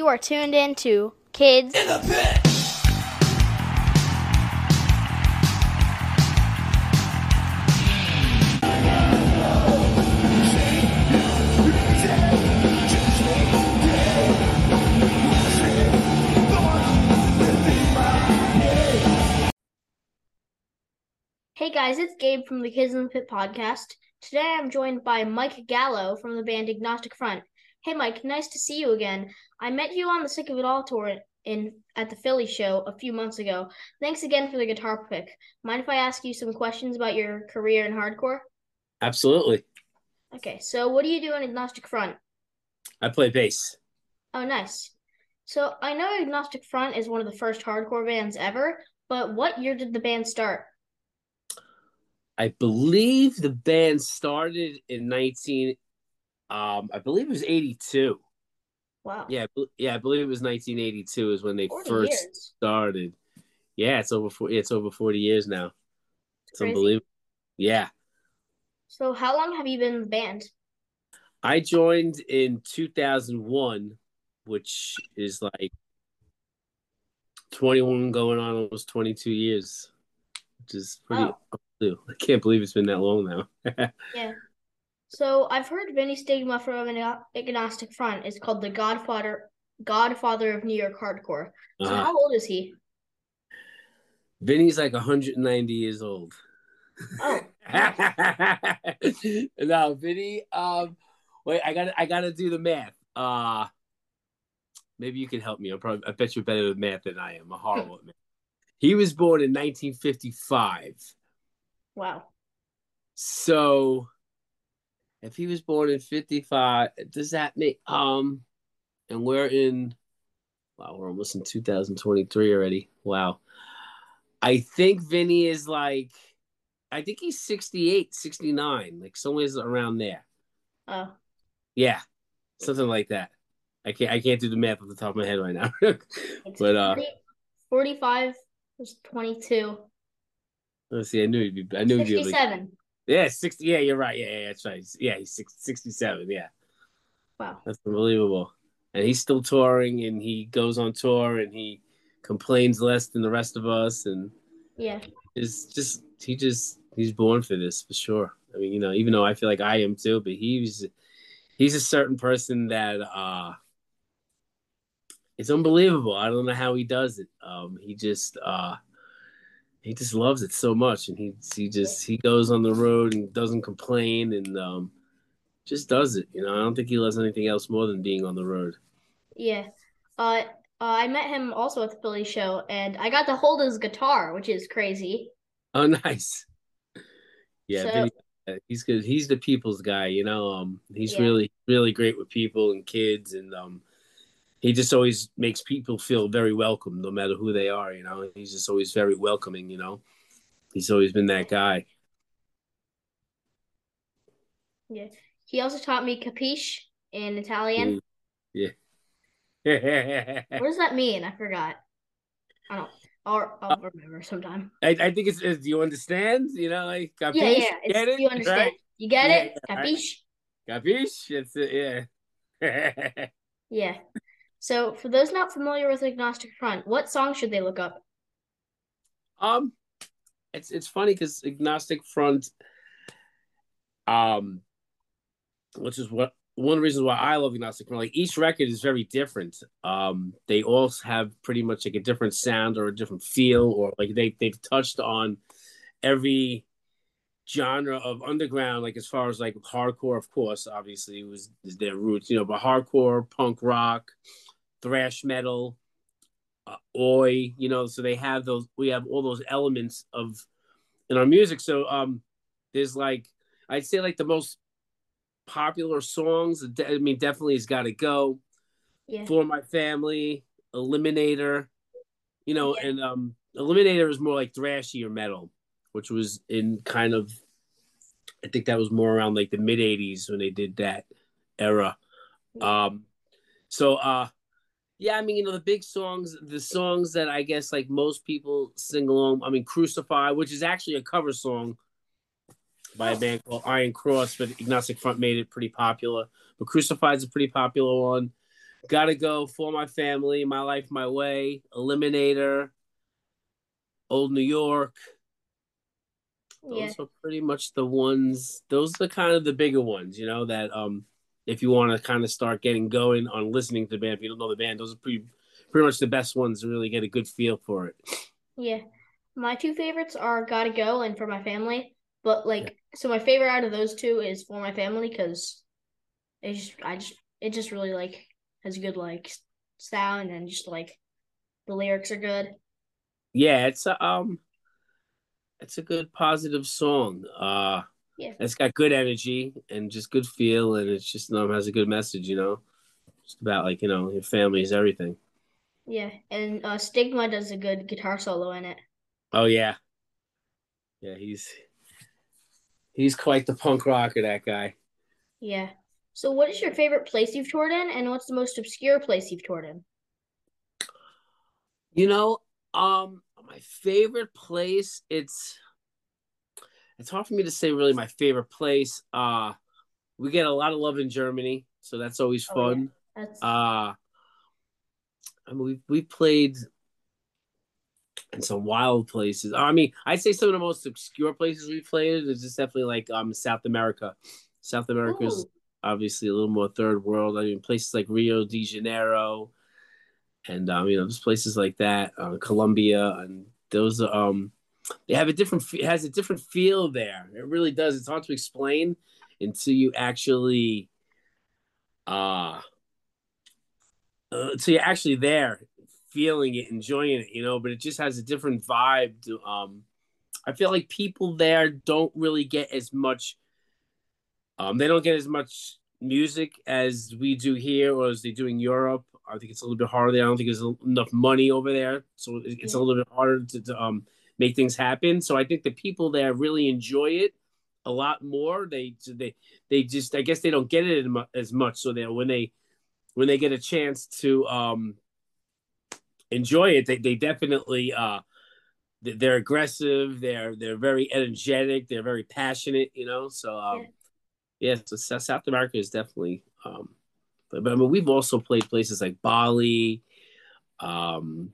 You are tuned in to Kids In the pit. Hey guys, it's Gabe from the Kids in the Pit podcast. Today I'm joined by Mike Gallo from the band Agnostic Front. Hey Mike, nice to see you again. I met you on the Sick of It All tour in at the Philly show a few months ago. Thanks again for the guitar pick. Mind if I ask you some questions about your career in hardcore? Absolutely. Okay, so what do you do in Agnostic Front? I play bass. Oh, nice. So I know Agnostic Front is one of the first hardcore bands ever, but what year did the band start? I believe the band started in 19 um I believe it was 82. Wow. Yeah, yeah, I believe it was 1982 is when they first years. started. Yeah, it's over for it's over 40 years now. It's Crazy. unbelievable. Yeah. So how long have you been in the band? I joined in 2001, which is like 21 going on almost 22 years, which is pretty Wow. I can't believe it's been that long now. Yeah. So I've heard Vinnie Stigma from Agno- Agnostic Front is called the Godfather Godfather of New York hardcore. So Uh-huh. how old is he? Vinnie's like 190 years old. Oh, no, Vinnie. Um, wait, I got to I got to do the math. Uh, maybe you can help me. I'm probably I bet you're better with math than I am. I'm a horrible at math. He was born in 1955. wow. So, if he was born in 55, does that make um? And we're in. Wow, we're almost in 2023 already. Wow. I think Vinnie is like, I think he's 68, 69, like somewhere around there. Oh, Yeah, something like that. I can't, I can't do the math off the top of my head right now. but uh, 45 was 22. let's see. I knew he'd be. I knew he'd be. 67. Yeah, 60. Yeah, you're right. Yeah, yeah, that's right. Yeah, he's six, 67. Yeah. Wow. That's unbelievable. And he's still touring and he goes on tour and he complains less than the rest of us and Yeah. is just he just he's born for this for sure. I mean, you know, even though I feel like I am too, but he's he's a certain person that uh it's unbelievable. I don't know how he does it. Um he just uh he just loves it so much and he he just he goes on the road and doesn't complain and um just does it. You know, I don't think he loves anything else more than being on the road. Yeah. Uh, uh, I met him also at the Philly show, and I got to hold his guitar, which is crazy. Oh, nice. Yeah, So- Vinnie, he's good. He's the people's guy, you know. Um, he's Yeah. really, really great with people and kids, and um, he just always makes people feel very welcome, no matter who they are. You know, he's just always very welcoming. You know, he's always been that guy. Yeah. He also taught me capiche in Italian. Mm. Yeah. What does that mean? I forgot. I don't. I'll, I'll uh, remember sometime. I, I think it's, it's. Do you understand? You know, like capiche? Yeah, yeah. It's, Get it? you understand? Right? You get Yeah, it? right. Capiche? Capiche? That's it. Yeah. Yeah. So, for those not familiar with Agnostic Front, what song should they look up? Um, it's it's funny because agnostic front, um, which is what one of the reasons why I love agnostic front. Like each record is very different. Um, they all have pretty much like a different sound or a different feel, or like they they've touched on every genre of underground. Like as far as like hardcore, of course, obviously was is their roots, you know, but hardcore, punk rock, thrash metal uh, oi you know so they have those we have all those elements of in our music so um there's like i'd say like the most popular songs i mean definitely has got to go Yeah. for my family eliminator you know Yeah. and um eliminator is more like thrashy or metal which was in kind of i think that was more around like the mid 80s when they did that era um so uh yeah, I mean, you know, the big songs, the songs that I guess like most people sing along. I mean, Crucify, which is actually a cover song by a band called Iron Cross, but Agnostic Front made it pretty popular. But Crucify is a pretty popular one. Gotta Go, For My Family, My Life, My Way, Eliminator, Old New York. Those Yeah. are pretty much the ones. Those are kind of the bigger ones, you know. That um, if you want to kind of start getting going on listening to the band, if you don't know the band, those are pretty pretty much the best ones to really get a good feel for it. Yeah. My two favorites are Gotta Go and For My Family. But like so my favorite out of those two is For My Family because it just I just it just really like has a good like sound and just like the lyrics are good. Yeah, it's a um, it's a good positive song. Uh, Yeah. it's got good energy and just good feel, and it's just um, has a good message, you know. Just about like you know your family is everything. Yeah. And uh Stigma does a good guitar solo in it. Oh yeah, yeah. He's he's quite the punk rocker, that guy. Yeah. So what is your favorite place you've toured in and what's the most obscure place you've toured in? You know, um, my favorite place. It's it's hard for me to say really my favorite place. Uh, we get a lot of love in Germany, so that's always Oh, yeah. fun. That's Uh, I mean, we we played in some wild places. I mean, I'd say some of the most obscure places we played is just definitely like um South America. South America is obviously a little more third world. I mean, places like Rio de Janeiro, and um, you know, just places like that, uh, Colombia, and those um, they have a different it has a different feel there. It really does. It's hard to explain until you actually uh uh, so you're actually there feeling it enjoying it you know but it just has a different vibe to, um i feel like people there don't really get as much um they don't get as much music as we do here or as they do in europe i think it's a little bit harder there i don't think there's enough money over there so it- it's a little bit harder to, to um make things happen. So i think the people there really enjoy it a lot more. They they they just i guess they don't get it as much. So that when they when they get a chance to um enjoy it they, they definitely uh they- they're aggressive. They're they're very energetic. They're very passionate you know? So um yeah, so South South America is definitely um but, but I mean we've also played places like Bali um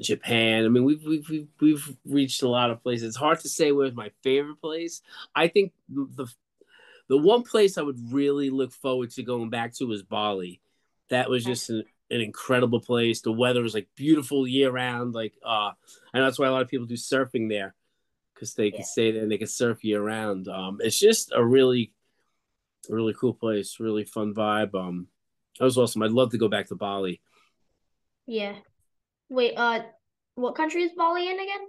Japan I mean we've we've we've, we've reached a lot of places it's hard to say where's my favorite place I think the the one place I would really look forward to going back to is Bali that was just an, an incredible place. The weather was like beautiful year round. Like, uh, and that's why a lot of people do surfing there because they can stay there and they can surf year round. Um, it's just a really, really cool place. Really fun vibe. Um, that was awesome. I'd love to go back to Bali. Yeah. Wait, uh what country is Bali in again?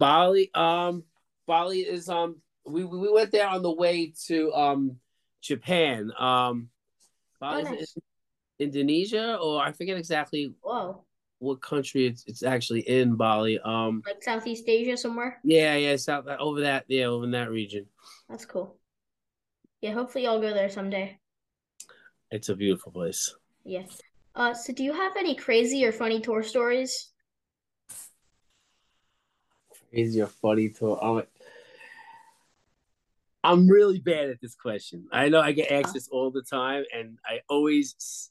Bali, um, Bali is um, we we went there on the way to um Japan. Um, Bali Oh, is nice. in Indonesia or I forget exactly Whoa. what country it's, it's actually in Bali. Um, Like Southeast Asia somewhere? Yeah, yeah, south over that, yeah, over in that region. That's cool. Yeah, hopefully I'll go there someday. It's a beautiful place. Yeah. Uh, so do you have any crazy or funny tour stories? Crazy or funny tour? I'm, I'm really bad at this question. I know I get asked this all the time, and I always,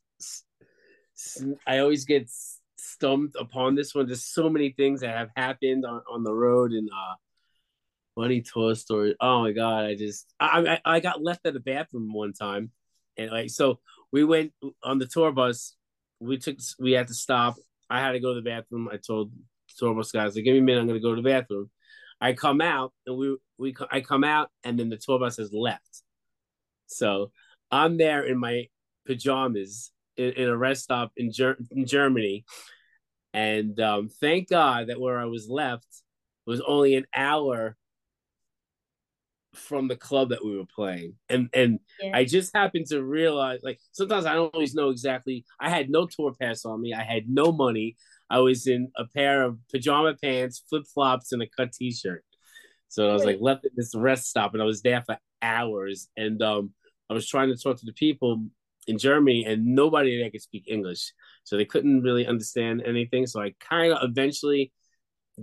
I always get stumped upon this one. There's so many things that have happened on, on the road, and uh, funny tour stories. Oh my god, I just, I, I I got left at the bathroom one time, and like so we went on the tour bus. We took, we had to stop. I had to go to the bathroom. I told bus guys, like, give me a minute, I'm gonna go to the bathroom. I come out and we we I come out and then the tour bus has left. So I'm there in my pajamas in, in a rest stop in, Ger- in Germany, and um, thank God that where I was left was only an hour from the club that we were playing, and and Yeah. I just happened to realize like sometimes I don't always know exactly. I had no tour pass on me. I had no money. I was in a pair of pajama pants, flip flops, and a cut t shirt. So I was like left at this rest stop, and I was there for hours. And um, I was trying to talk to the people in Germany, and nobody there could speak English, so they couldn't really understand anything. So I kind of eventually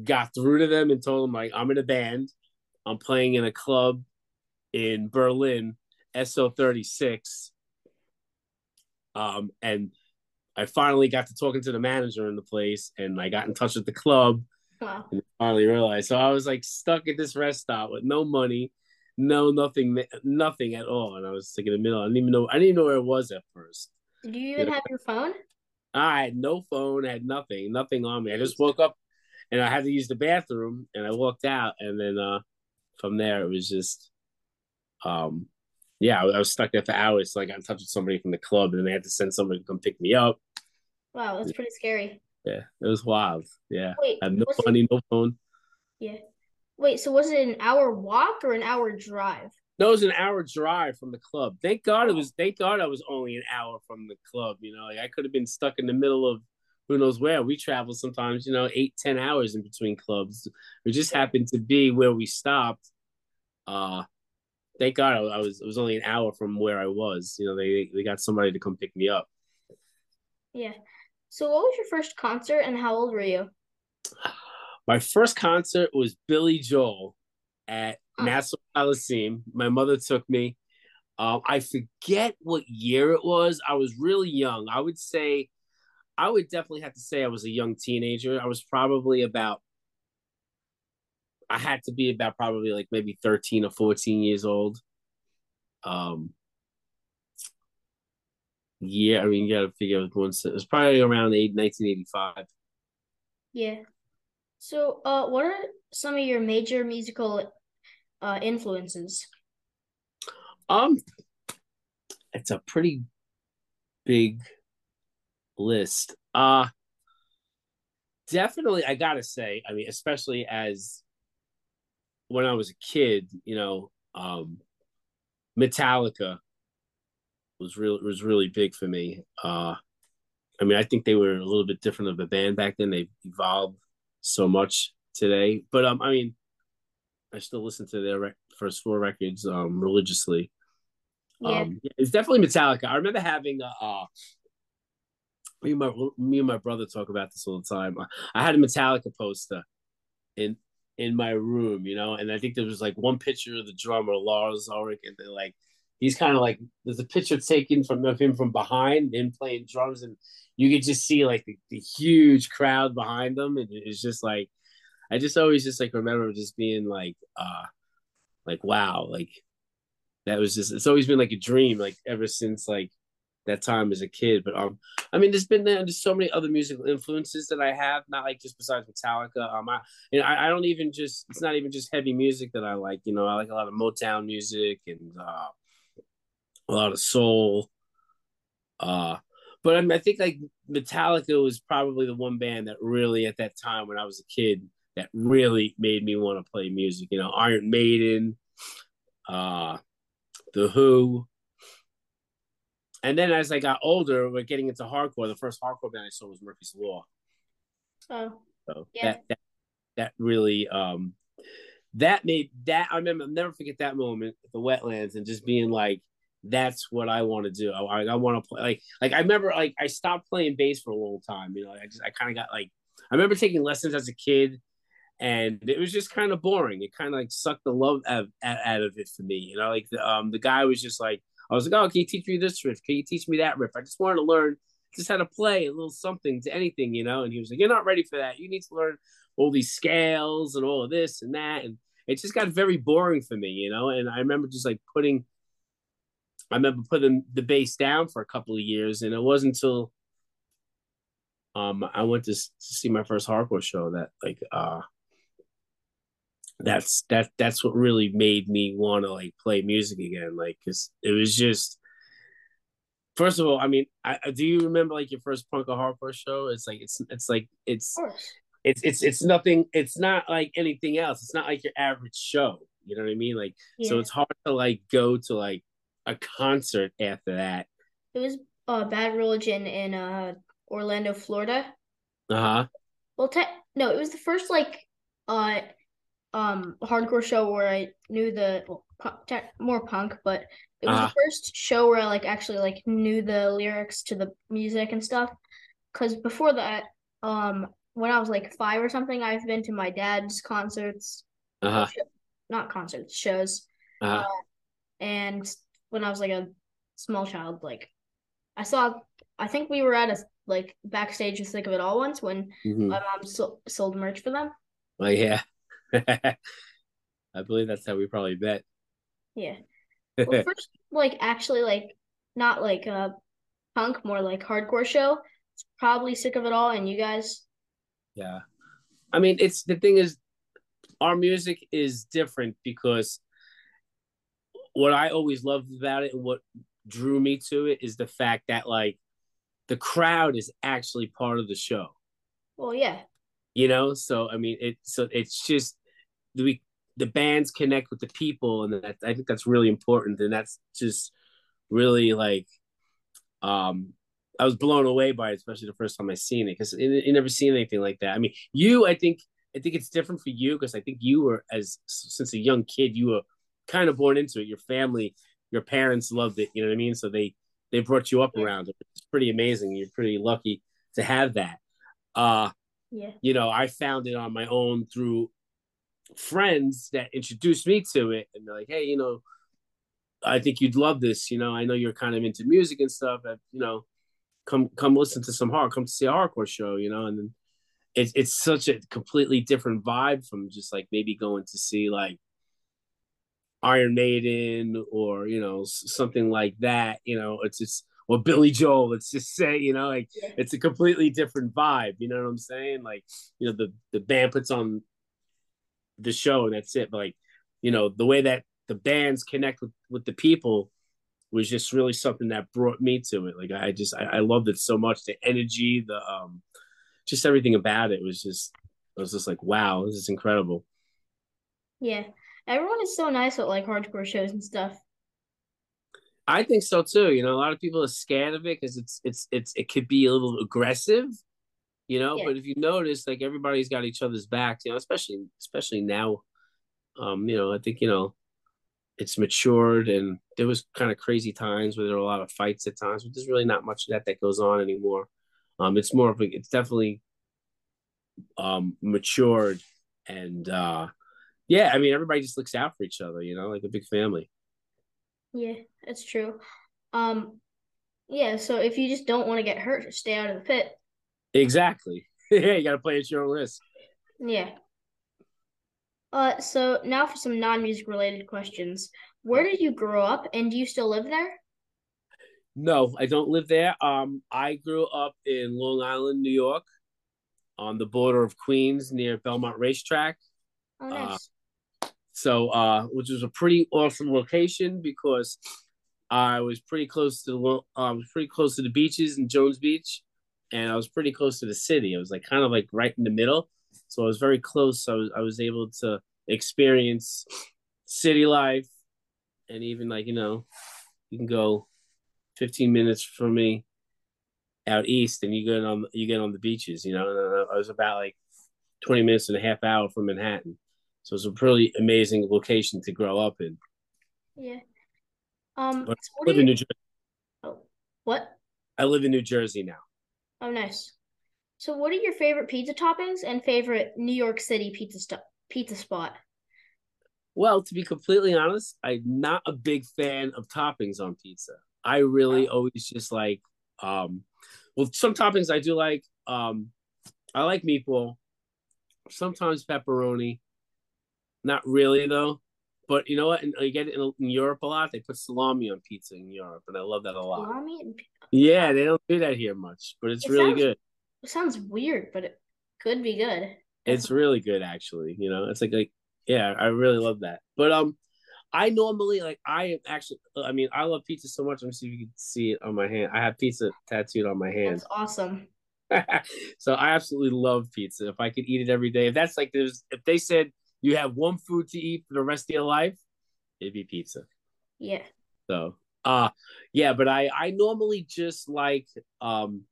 got through to them and told them like I'm in a band, I'm playing in a club in Berlin, SO36, Um, and I finally got to talking to the manager in the place, and I got in touch with the club. Wow. And finally realized. So I was like stuck at this rest stop with no money, no nothing, nothing at all. And I was like in the middle. I didn't even know. I didn't even know where it was at first. Did you even Yeah. have your phone? I had no phone, I had nothing, nothing on me. I just woke up and I had to use the bathroom and I walked out and then uh from there it was just um yeah, I, was stuck there for hours. So I got in touch with somebody from the club and then they had to send somebody to come pick me up. Wow, that's pretty scary. Yeah, it was wild. Yeah. Wait, I had no was it- money, no phone. yeah. Wait, so was it an hour walk or an hour drive? No, it was an hour drive from the club. Thank God it was thank God I was only an hour from the club. You know, like I could have been stuck in the middle of who knows where. We travel sometimes, you know, eight, ten hours in between clubs. We just happened to be where we stopped. Uh thank God I, I was it was only an hour from where I was. You know, they they got somebody to come pick me up. Yeah. So what was your first concert and how old were you? My first concert was Billy Joel at Huh. Nassau Coliseum. My mother took me. Um, I forget what year it was. I was really young. I would say, I would definitely have to say I was a young teenager. I was probably about, I had to be about probably like maybe 13 or 14 years old. Um, yeah, I mean, you gotta figure it was, it was probably around eight, 1985. Yeah. So, uh, what are some of your major musical uh influences? Um, it's a pretty big list. Uh definitely I gotta say, I mean, especially as when I was a kid, you know, um Metallica was real was really big for me. Uh I mean, I think they were a little bit different of a band back then. They've evolved so much today. But um I mean, I still listen to their rec- first four records um religiously. Yeah. Um, it's definitely Metallica. I remember having a, uh, me and my me and my brother talk about this all the time. I had a Metallica poster in in my room, you know, and I think there was like one picture of the drummer Lars Ulrich, and they're like, he's kind of like there's a picture taken from of him from behind, him playing drums, and you could just see like the, the huge crowd behind them, and it's just like, I just always just like remember just being like, uh, like wow, like that was just it's always been like a dream like ever since like that time as a kid but um i mean there's been there's so many other musical influences that i have not like just besides metallica um i you know I, I don't even just it's not even just heavy music that i like you know i like a lot of motown music and uh a lot of soul uh but I, mean, I think like metallica was probably the one band that really at that time when i was a kid that really made me want to play music you know iron maiden uh the Who. And then as I got older, we're getting into hardcore. The first hardcore band I saw was Murphy's Law. Oh, So Yeah. that, that that really um that made that I remember I'll never forget that moment at the wetlands and just being like, that's what I want to do. I, I want to play like like I remember like I stopped playing bass for a long time. You know, I just I kind of got like I remember taking lessons as a kid and it was just kind of boring. It kind of like sucked the love out, out of it for me. You know, like the um the guy was just like, I was like, oh, can you teach me this riff? Can you teach me that riff? I just wanted to learn just how to play a little something to anything, you know. And he was like, you're not ready for that. You need to learn all these scales and all of this and that, and it just got very boring for me, you know. And I remember just like putting, I remember putting the bass down for a couple of years, and it wasn't until um I went to, to see my first hardcore show that like uh that's that that's what really made me want to like play music again like because it was just first of all i mean I, do you remember like your first punk or hardcore show? It's like it's it's like it's it's it's it's nothing it's not like anything else. It's not like your average show you know what i mean? Like so it's hard to like go to like a concert after that. It was uh Bad Religion in uh Orlando, Florida. uh-huh. Well, te no, it was the first like uh um hardcore show where I knew the well, more punk, but it was Uh-huh. the first show where I like actually like knew the lyrics to the music and stuff. Because before that, um, when I was like five or something, I've been to my dad's concerts, uh-huh not concerts, shows. uh-huh And when I was like a small child, like I saw. I think we were at a like backstage with Sick of It All once when Mhm. my mom so- sold merch for them. Oh yeah. I believe that's how we probably bet. Yeah. Well, first, like actually, like not like a punk, more like hardcore show. It's probably Sick of It All, and you guys. Yeah. I mean, it's the thing is, our music is different because what I always loved about it and what drew me to it is the fact that like the crowd is actually part of the show, Well, yeah, you know? So, I mean, it, so it's just, we, the bands connect with the people and that, I think that's really important. And that's just really like, um, I was blown away by it, especially the first time I seen it because you never seen anything like that. I mean, you, I think, I think it's different for you because I think you were as since a young kid, you were kind of born into it. Your family, your parents loved it. You know what I mean? So they they brought you up around it. It's pretty amazing. You're pretty lucky to have that. Uh, yeah, you know, I found it on my own through friends that introduced me to it, and they're like, "Hey, you know, I think you'd love this. You know, I know you're kind of into music and stuff. But, you know, come come listen to some hard, come to see a hardcore show. You know, and then it's it's such a completely different vibe from just like maybe going to see like Iron Maiden or you know something like that. You know, it's just or Billy Joel. Let's just say, you know, like Yeah. it's a completely different vibe. You know what I'm saying? Like, you know, the the band puts on the show and that's it. But like, you know, the way that the bands connect with with the people was just really something that brought me to it. Like, I just I, I loved it so much. The energy, the um, just everything about it was just. I was just like, wow, this is incredible. yeah. Everyone is so nice at like hardcore shows and stuff. I think so too. You know, a lot of people are scared of it because it's it's it's it could be a little aggressive, you know. Yeah. But if you notice, like everybody's got each other's backs, you know, especially especially now. Um, you know, I think you know, it's matured, and there was kind of crazy times where there were a lot of fights at times, but there's really not much of that that goes on anymore. Um, it's more of a, it's definitely um matured, and uh, yeah, I mean, everybody just looks out for each other, you know, like a big family. Yeah, that's true. Um, yeah. So if you just don't want to get hurt, stay out of the pit. Exactly. yeah, you got to play at your own risk. Yeah. Uh, so now for some non-music related questions. Where did you grow up, and do you still live there? No, I don't live there. Um, I grew up in Long Island, New York, on the border of Queens near Belmont Racetrack. Oh, nice. So, uh, which was a pretty awesome location because I was pretty close to the I was pretty close to the beaches in Jones Beach, and I was pretty close to the city. I was like kind of like right in the middle, so I was very close. So I was, I was able to experience city life, and even like you know, you can go 15 minutes from me out east, and you get on you get on the beaches. You know, and I was about like 20 minutes and a half hour from Manhattan. So it's a pretty amazing location to grow up in. Yeah. Um, But I live do in New Jersey. oh, what? I live in New Jersey now. Oh, nice. So what are your favorite pizza toppings and favorite New York City pizza st pizza spot? Well, to be completely honest, I'm not a big fan of toppings on pizza. I really Oh. always just like um well some toppings I do like um I like meatball, sometimes pepperoni. Not really though. But you know what? And you get it in, in Europe a lot. They put salami on pizza in Europe, and I love that a lot. Salami and pi- Yeah, they don't do that here much, but it's It really sounds- good. It sounds weird, but it could be good. It's really good actually. You know, it's like like yeah, I really love that. But um I normally like I am actually I mean I love pizza so much. Let me see if you can see it on my hand. I have pizza tattooed on my hand. That's awesome. so I absolutely love pizza. If I could eat it every day. If that's like there's if they said you have one food to eat for the rest of your life, it'd be pizza. Yeah. So uh yeah, but I I normally just like um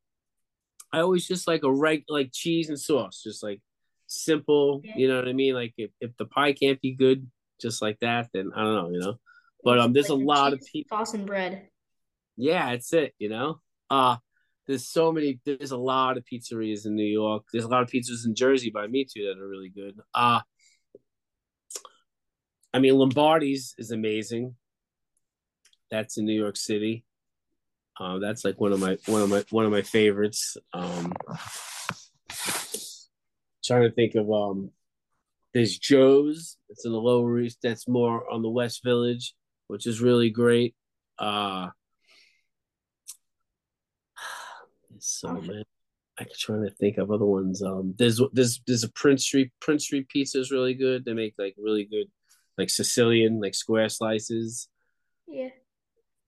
I always just like a reg like cheese and sauce, just like simple, Yeah. you know what I mean? Like if, if the pie can't be good just like that, then I don't know, you know. But um there's a lot of people sauce and bread. yeah, it's it, you know. Uh there's so many there's a lot of pizzerias in New York. There's a lot of pizzas in Jersey by me too that are really good. Uh I mean Lombardi's is amazing. That's in New York City. Uh, that's like one of my one of my one of my favorites. Um, trying to think of um, there's Joe's. It's in the Lower East. That's more on the West Village, which is really great. Uh, so man, I'm trying to think of other ones. Um, there's there's there's a Prince Street Prince Street pizza is really good. They make like really good, like Sicilian, like square slices. Yeah.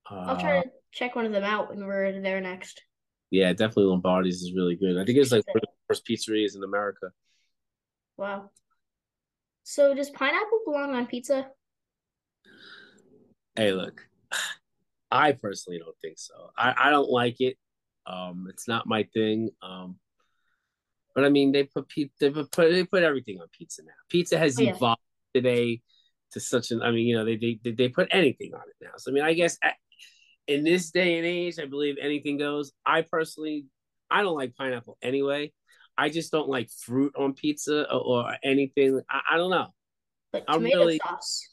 I'll try to check one of them out when we're there next. Yeah, definitely Lombardi's is really good. I think it's like one of the first pizzerias in America. Wow. So does pineapple belong on pizza? Hey, look, I personally don't think so. I, I don't like it. Um, it's not my thing. Um, but I mean, they put they put they put everything on pizza now. Pizza has oh, yeah. evolved today to such an. I mean, you know, they they they put anything on it now. So I mean, I guess in this day and age, I believe anything goes. I personally, I don't like pineapple anyway. I just don't like fruit on pizza or, or anything. I, I, don't know. But I'm tomato really, sauce.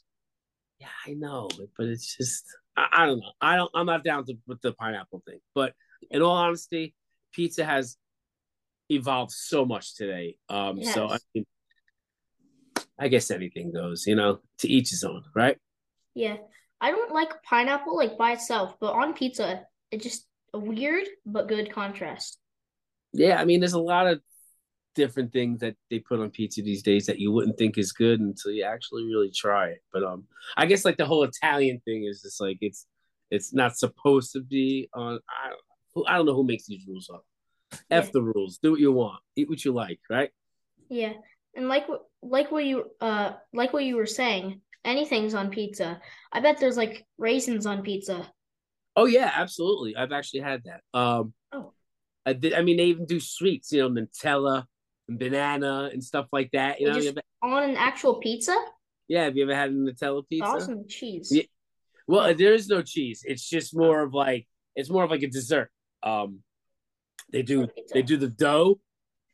Yeah, I know, but, but it's just I, I, don't know. I don't. I'm not down to, with the pineapple thing. But in all honesty, pizza has evolved so much today. Um, yes. so I mean, I guess anything goes. You know, to each his own, right? Yeah. I don't like pineapple like by itself, but on pizza, it's just a weird but good contrast. Yeah, I mean, there's a lot of different things that they put on pizza these days that you wouldn't think is good until you actually really try it. But um, I guess like the whole Italian thing is just like it's it's not supposed to be on. I don't, I don't know who makes these rules up. F yeah. the rules. Do what you want. Eat what you like. Right. Yeah, and like like what you uh like what you were saying, anything's on pizza. I bet there's like raisins on pizza. Oh yeah, absolutely. I've actually had that. Um, oh, I did. I mean, they even do sweets. You know, Nutella and banana and stuff like that. You know, just on an actual pizza. Yeah, have you ever had a Nutella pizza? Awesome cheese. Yeah. Well, there is no cheese. It's just more of like it's more of like a dessert. Um, they do they do the dough,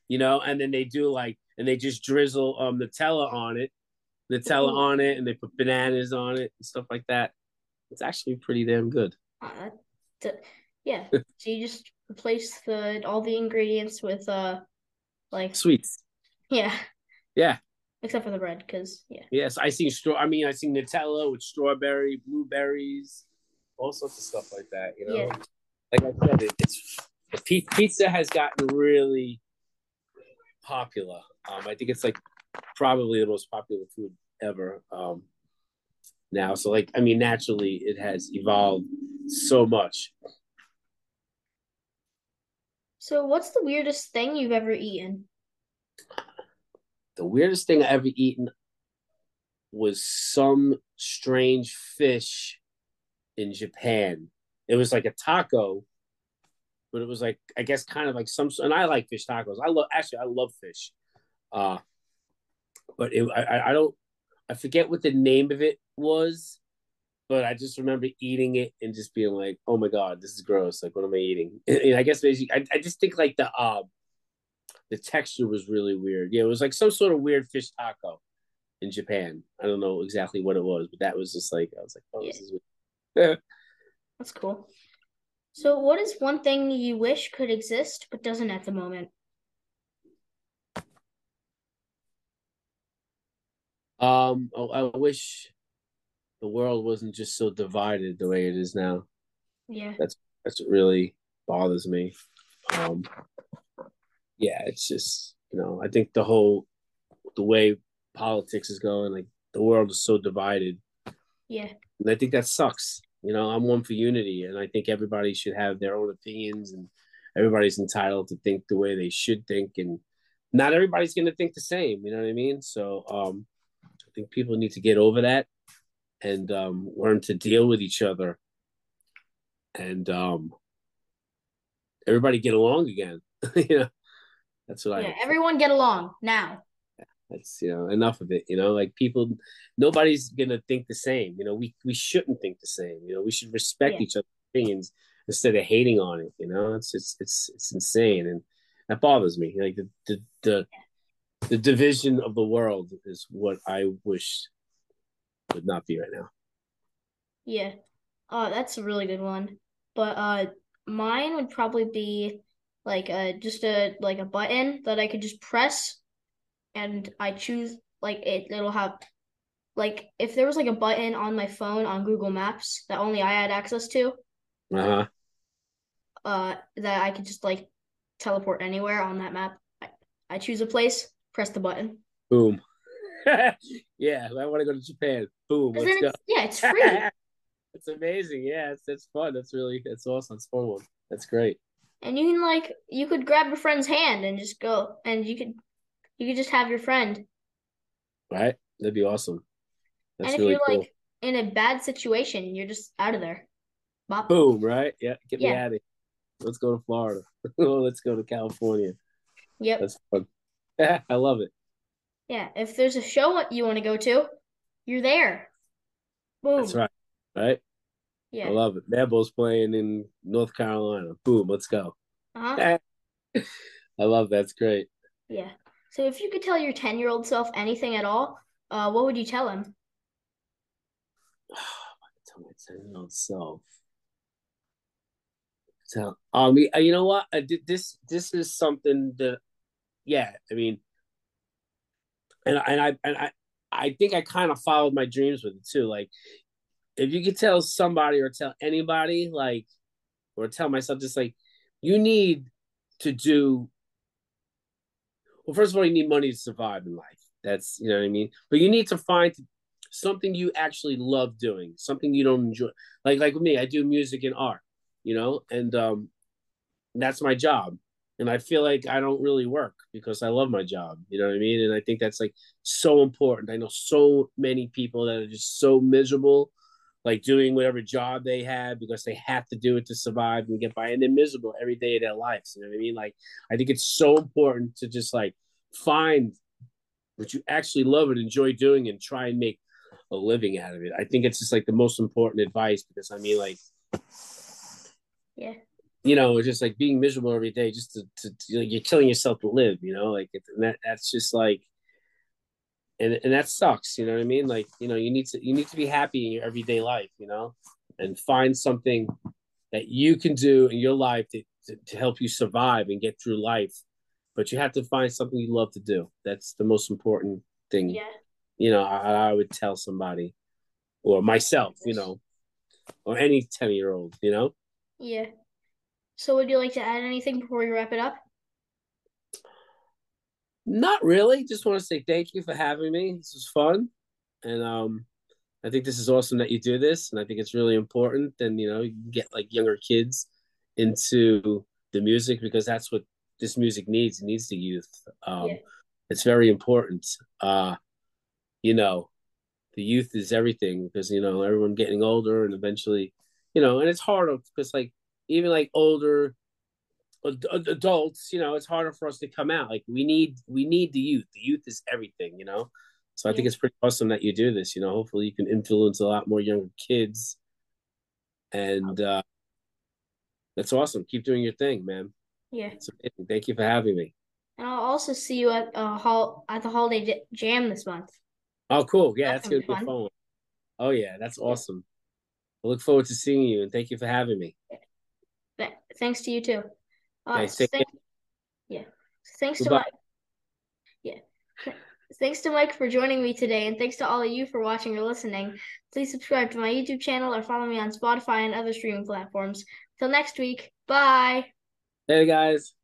you know, and then they do like and they just drizzle um Nutella on it, Nutella Ooh. on it, and they put bananas on it and stuff like that. It's actually pretty damn good. Uh, yeah. so you just replace the all the ingredients with uh like sweets. Yeah. Yeah. Except for the bread, because yeah. Yes, I see straw. I mean, I see Nutella with strawberry, blueberries, all sorts of stuff like that. You know, yeah. like I said, it, it's pizza has gotten really popular. Um, I think it's like probably the most popular food ever um, now. So, like, I mean, naturally, it has evolved so much. So, what's the weirdest thing you've ever eaten? The weirdest thing I ever eaten was some strange fish in Japan. It was like a taco, but it was like I guess kind of like some. And I like fish tacos. I love actually I love fish. Uh, but it, I I don't I forget what the name of it was, but I just remember eating it and just being like, "Oh my god, this is gross! Like, what am I eating?" And I guess basically, I, I just think like the uh, the texture was really weird. Yeah, it was like some sort of weird fish taco in Japan. I don't know exactly what it was, but that was just like I was like, "Oh, yeah. this is weird." That's cool. So, what is one thing you wish could exist but doesn't at the moment? Um, oh, I wish the world wasn't just so divided the way it is now. Yeah. That's that's what really bothers me. Um yeah, it's just, you know, I think the whole the way politics is going, like the world is so divided. Yeah. And I think that sucks. You know, I'm one for unity and I think everybody should have their own opinions and everybody's entitled to think the way they should think and not everybody's going to think the same, you know what I mean? So um I think people need to get over that and um, learn to deal with each other and um, everybody get along again. you know, that's what yeah, I. everyone get along now. That's you know enough of it. You know, like people, nobody's gonna think the same. You know, we we shouldn't think the same. You know, we should respect yeah. each other's opinions instead of hating on it. You know, it's it's it's it's insane, and that bothers me. Like the the the, the division of the world is what I wish would not be right now. Yeah. Uh that's a really good one. But uh mine would probably be like a just a like a button that I could just press and I choose like it it'll have like if there was like a button on my phone on Google Maps that only I had access to, Uh-huh. uh that I could just like teleport anywhere on that map. I, I choose a place, press the button. Boom. yeah, I want to go to Japan. Boom. Let's go. it's, yeah, it's free. It's amazing. Yeah, it's that's fun. That's really that's awesome. It's a fun one. That's great. And you can like you could grab your friend's hand and just go and you could you could just have your friend. Right? That'd be awesome. That's and if really you're cool. like in a bad situation, you're just out of there. Bop. Boom, right? Yeah, get me out of here. Let's go to Florida. Let's go to California. Yep. That's fun. I love it. Yeah. If there's a show you want to go to, you're there. Boom. That's right. Right? Yeah. I love it. Madball's playing in North Carolina. Boom, let's go. Uh-huh. I love that. It's great. Yeah. So if you could tell your 10-year-old self anything at all, uh, what would you tell him? I can tell my ten year old self. Tell um you know what did this this is something that yeah I mean and and I and I I think I kind of followed my dreams with it too like if you could tell somebody or tell anybody like or tell myself just like you need to do well first of all you need money to survive in life. That's you know what I mean? But you need to find something you actually love doing something you don't enjoy. Like like me i do music and art you know? And um that's my job. And i feel like i don't really work because i love my job you know what i mean? And i think that's like so important. I know so many people that are just so miserable like doing whatever job they have because they have to do it to survive and get by and they're miserable every day of their lives you know what i mean like i think it's so important to just like find what you actually love and enjoy doing and try and make a living out of it. I think it's just like the most important advice because I mean, like, Yeah. you know, it's just like being miserable every day, just to, to, to like, you're killing yourself to live, you know, like it, that that's just like, and and that sucks, you know what I mean? Like, you know, you need to you need to be happy in your everyday life, you know, and find something that you can do in your life to, to, to help you survive and get through life. But you have to find something you love to do. That's the most important thing Yeah. you know, I, I would tell somebody or myself, you know, or any 10 year old, you know? Yeah. So would you like to add anything before we wrap it up? Not really. Just want to say thank you for having me. This was fun. And um, I think this is awesome that you do this. And I think it's really important. And, you know, you can get like younger kids into the music because that's what this music needs. It needs the youth. Um, Yeah. It's very important. Uh, you know, the youth is everything because, you know, everyone getting older and eventually, you know, and it's hard because, like, even like older adults, you know, it's harder for us to come out. Like we need we need the youth. The youth is everything, you know. So I think it's pretty awesome that you do this. You know, hopefully you can influence a lot more younger kids, and uh, that's awesome. Keep doing your thing, man. Yeah. Thank you for having me. And I'll also see you at uh hall at the holiday J- jam this month. Oh, cool. Yeah, That's that's gonna be fun. fun. Oh yeah, that's awesome. I look forward to seeing you, and thank you for having me. Thanks to you too. Uh, Thanks. Thank- yeah. Thanks to Mike. Yeah. Thanks to Mike for joining me today, and thanks to all of you for watching or listening. Please subscribe to my YouTube channel or follow me on Spotify and other streaming platforms. Till next week, bye. Hey guys.